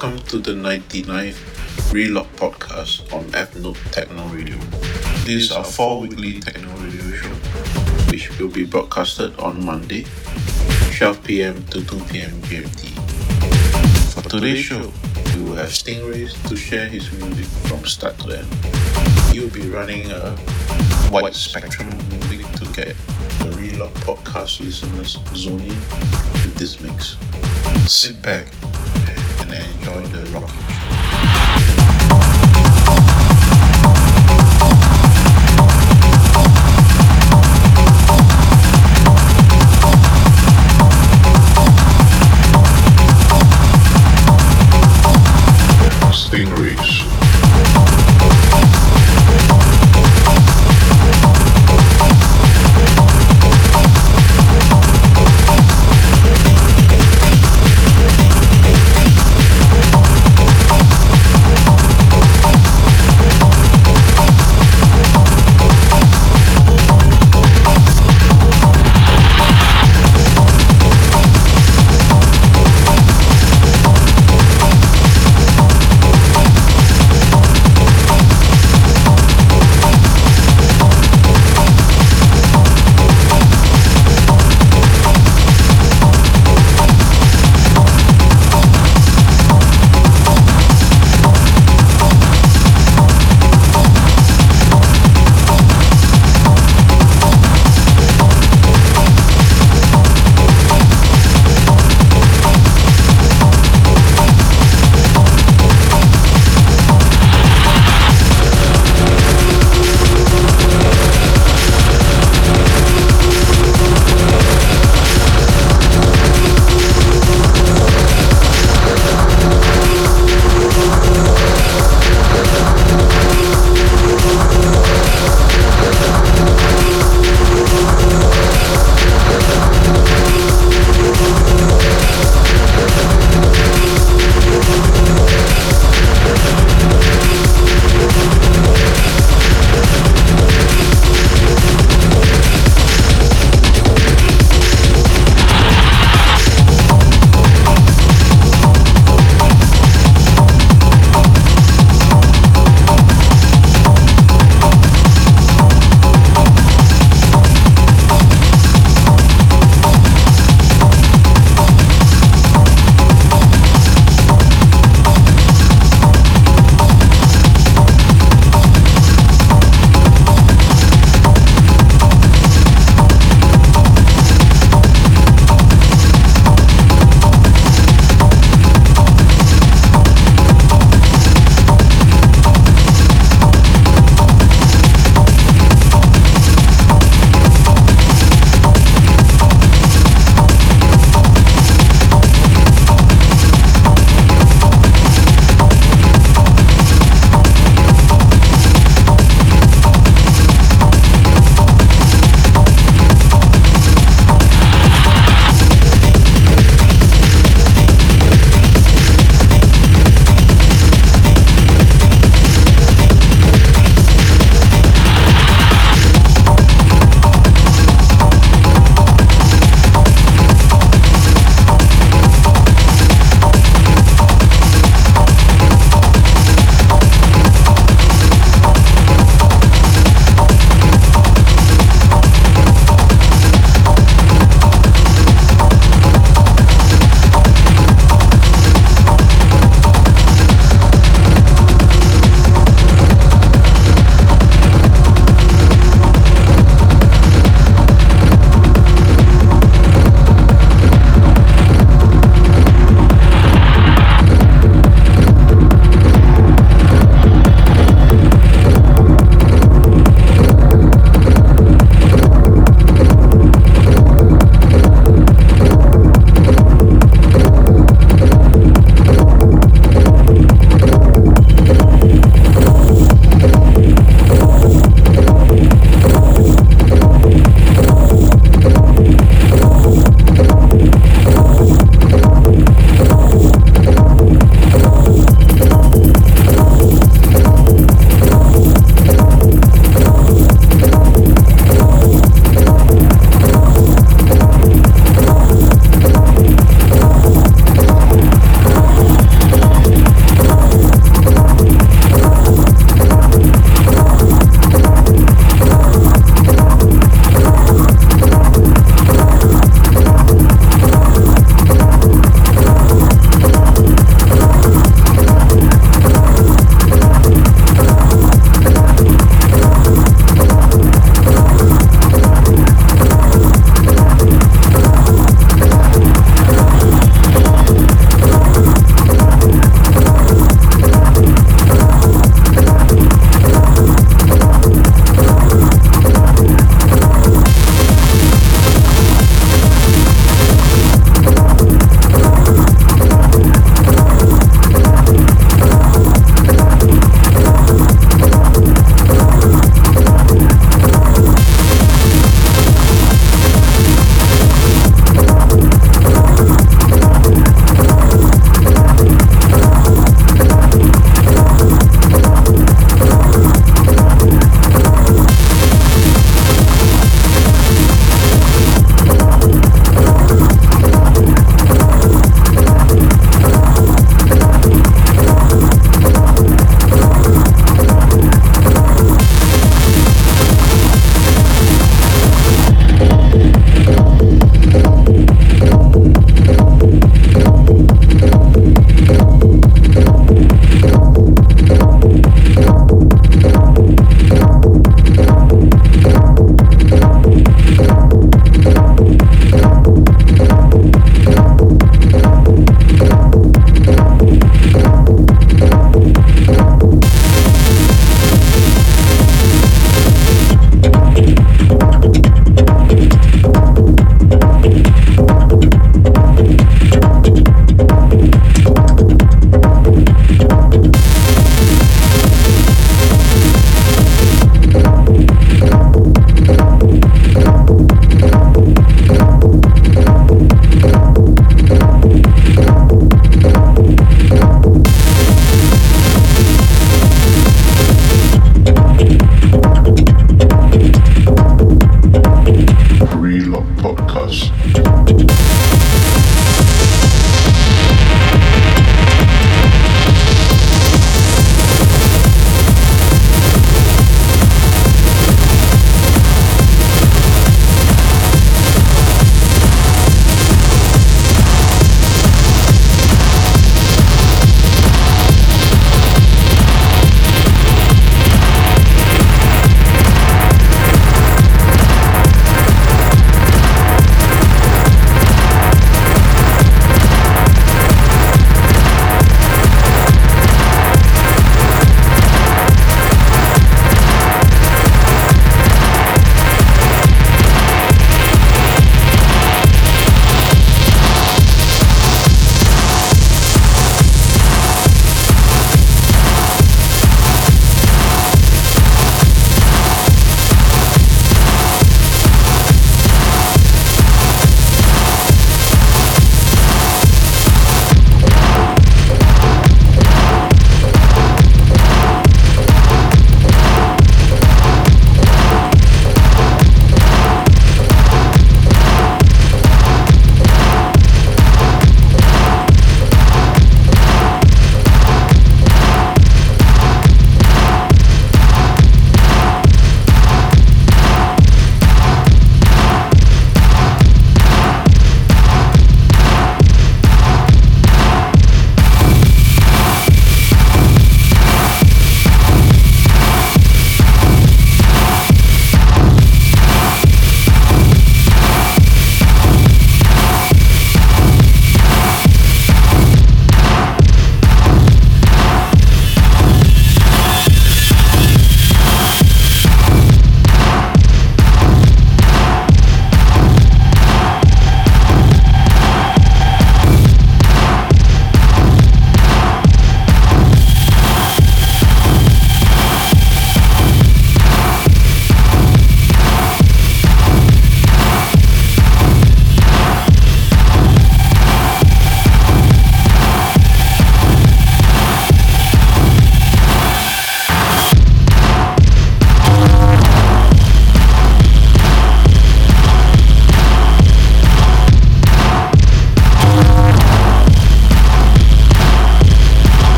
Welcome to the 99th Relocked podcast on Fnoob Techno Radio. Is our four weekly Techno Radio show, which will be broadcasted on Monday, 12 p.m. to 2 p.m. GMT. For today's show, we will have Stingrays to share his music from start to end. He will be running a wide spectrum music to get the Relocked podcast listeners zoned in with this mix. Sit back and enjoy the show. Stingrays.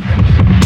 Podcast.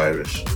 Virus.